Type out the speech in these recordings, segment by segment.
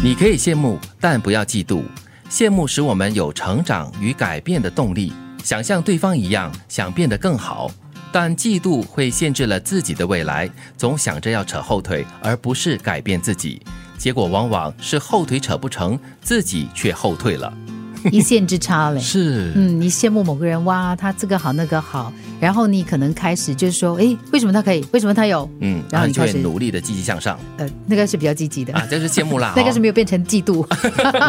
你可以羡慕，但不要嫉妒。羡慕使我们有成长与改变的动力，想像对方一样，想变得更好。但嫉妒会限制了自己的未来，总想着要扯后腿，而不是改变自己。结果往往是后腿扯不成，自己却后退了。一线之差嘞。是，嗯，你羡慕某个人，哇，他这个好那个好，然后你可能开始就是说，哎，为什么他可以？为什么他有？嗯，然后你就会努力的积极向上。呃，那个是比较积极的啊，这是羡慕啦。那个是没有变成嫉妒。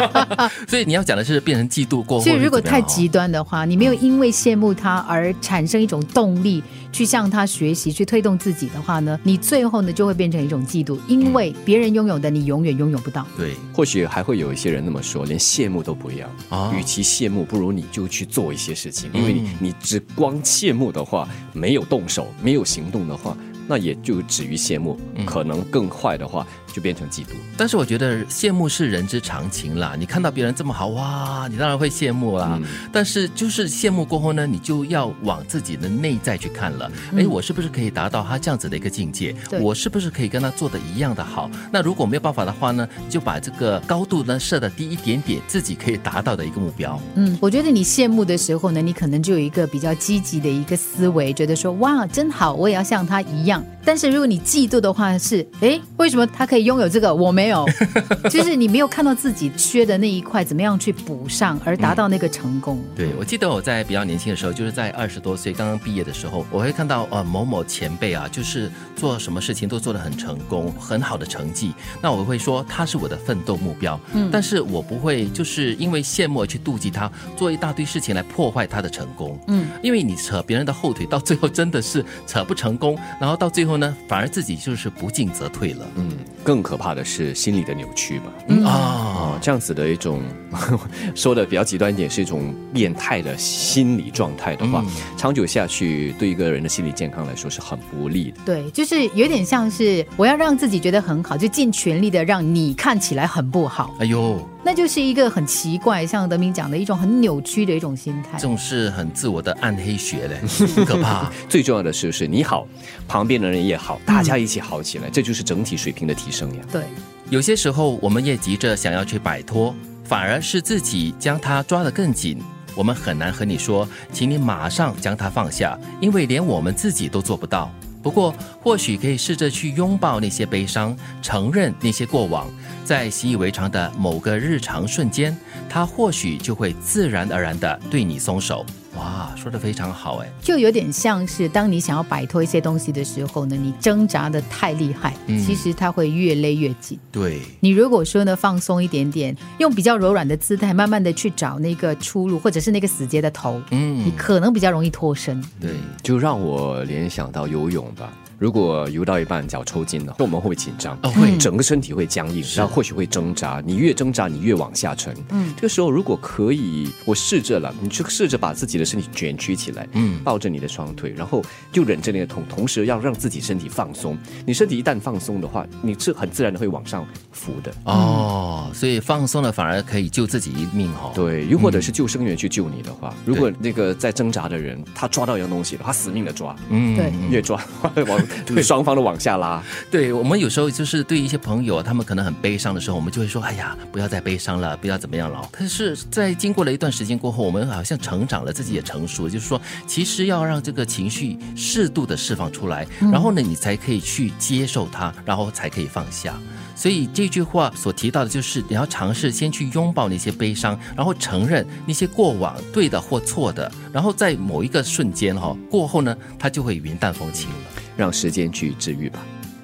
所以你要讲的是变成嫉妒过后。所以如果太极端的话，你没有因为羡慕他而产生一种动力去向他学习，去推动自己的话呢，你最后呢就会变成一种嫉妒，因为别人拥有的你永远拥有不到。对，或许还会有一些人那么说，连羡慕都不要啊。与其羡慕，不如你就去做一些事情，因为你你只光羡慕的话，没有动手，没有行动的话。那也就止于羡慕，可能更坏的话就变成嫉妒。但是我觉得羡慕是人之常情啦，你看到别人这么好哇，你当然会羡慕啦。但是就是羡慕过后呢，你就要往自己的内在去看了。哎，我是不是可以达到他这样子的一个境界？我是不是可以跟他做的一样的好？那如果没有办法的话呢，就把这个高度呢设的低一点点，自己可以达到的一个目标。嗯，我觉得你羡慕的时候呢，你可能就有一个比较积极的一个思维，觉得说哇，真好，我也要像他一样。上但是如果你嫉妒的话，是哎，为什么他可以拥有这个，我没有？就是你没有看到自己缺的那一块，怎么样去补上，而达到那个成功？对，我记得我在比较年轻的时候，就是在二十多岁刚刚毕业的时候，我会看到呃某某前辈啊，就是做什么事情都做得很成功，很好的成绩，那我会说他是我的奋斗目标。嗯，但是我不会就是因为羡慕而去妒忌他，做一大堆事情来破坏他的成功。嗯，因为你扯别人的后腿，到最后真的是扯不成功，然后到最后呢，反而自己就是不进则退了。嗯，更可怕的是心理的扭曲吧。嗯啊，这样子的一种 说的比较极端一点，是一种变态的心理状态的话，长久下去对一个人的心理健康来说是很不利的。对，就是有点像是我要让自己觉得很好，就尽全力的让你看起来很不好。哎呦。那就是一个很奇怪，像德明讲的一种很扭曲的一种心态，这种是很自我的暗黑学嘞，很可怕。最重要的是，是你好，旁边的人也好，大家一起好起来，这就是整体水平的提升呀。对，有些时候我们也急着想要去摆脱，反而是自己将它抓得更紧。我们很难和你说，请你马上将它放下，因为连我们自己都做不到。不过，或许可以试着去拥抱那些悲伤，承认那些过往，在习以为常的某个日常瞬间，他或许就会自然而然地对你松手。哇，说的非常好哎，就有点像是当你想要摆脱一些东西的时候呢，你挣扎的太厉害，其实它会越勒越紧。对，你如果说呢放松一点点，用比较柔软的姿态，慢慢的去找那个出路，或者是那个死结的头，嗯，你可能比较容易脱身。对，就让我联想到游泳吧。如果游到一半脚抽筋了，我们会不会紧张，会整个身体会僵硬，然后或许会挣扎。你越挣扎，你越往下沉。嗯，这个时候如果可以，我试着了，你去试着把自己的身体卷曲起来，嗯，抱着你的双腿，然后就忍着那个痛，同时要让自己身体放松。你身体一旦放松的话，你是很自然的会往上浮的。哦，所以放松了反而可以救自己一命哦。对，又或者是救生员去救你的话，如果那个在挣扎的人他抓到一样东西，他死命的抓，嗯，对，越抓 往。对，双方都往下拉。对我们有时候就是对一些朋友，他们可能很悲伤的时候，我们就会说：“哎呀，不要再悲伤了，不要怎么样了。”可是，在经过了一段时间过后，我们好像成长了，自己也成熟，就是说，其实要让这个情绪适度的释放出来，然后呢，你才可以去接受它，然后才可以放下。所以这句话所提到的就是，你要尝试先去拥抱那些悲伤，然后承认那些过往对的或错的，然后在某一个瞬间哈过后呢，它就会云淡风轻了。让时间去治愈吧。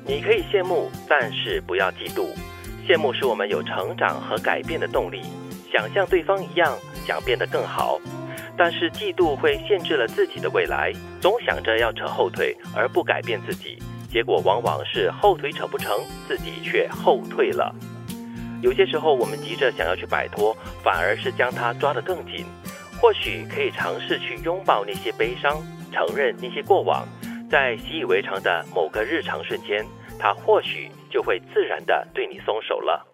你可以羡慕，但是不要嫉妒。羡慕是我们有成长和改变的动力，想像对方一样，想变得更好。但是嫉妒会限制了自己的未来，总想着要扯后腿，而不改变自己。结果往往是后腿扯不成，自己却后退了。有些时候，我们急着想要去摆脱，反而是将它抓得更紧。或许可以尝试去拥抱那些悲伤，承认那些过往，在习以为常的某个日常瞬间，他或许就会自然的对你松手了。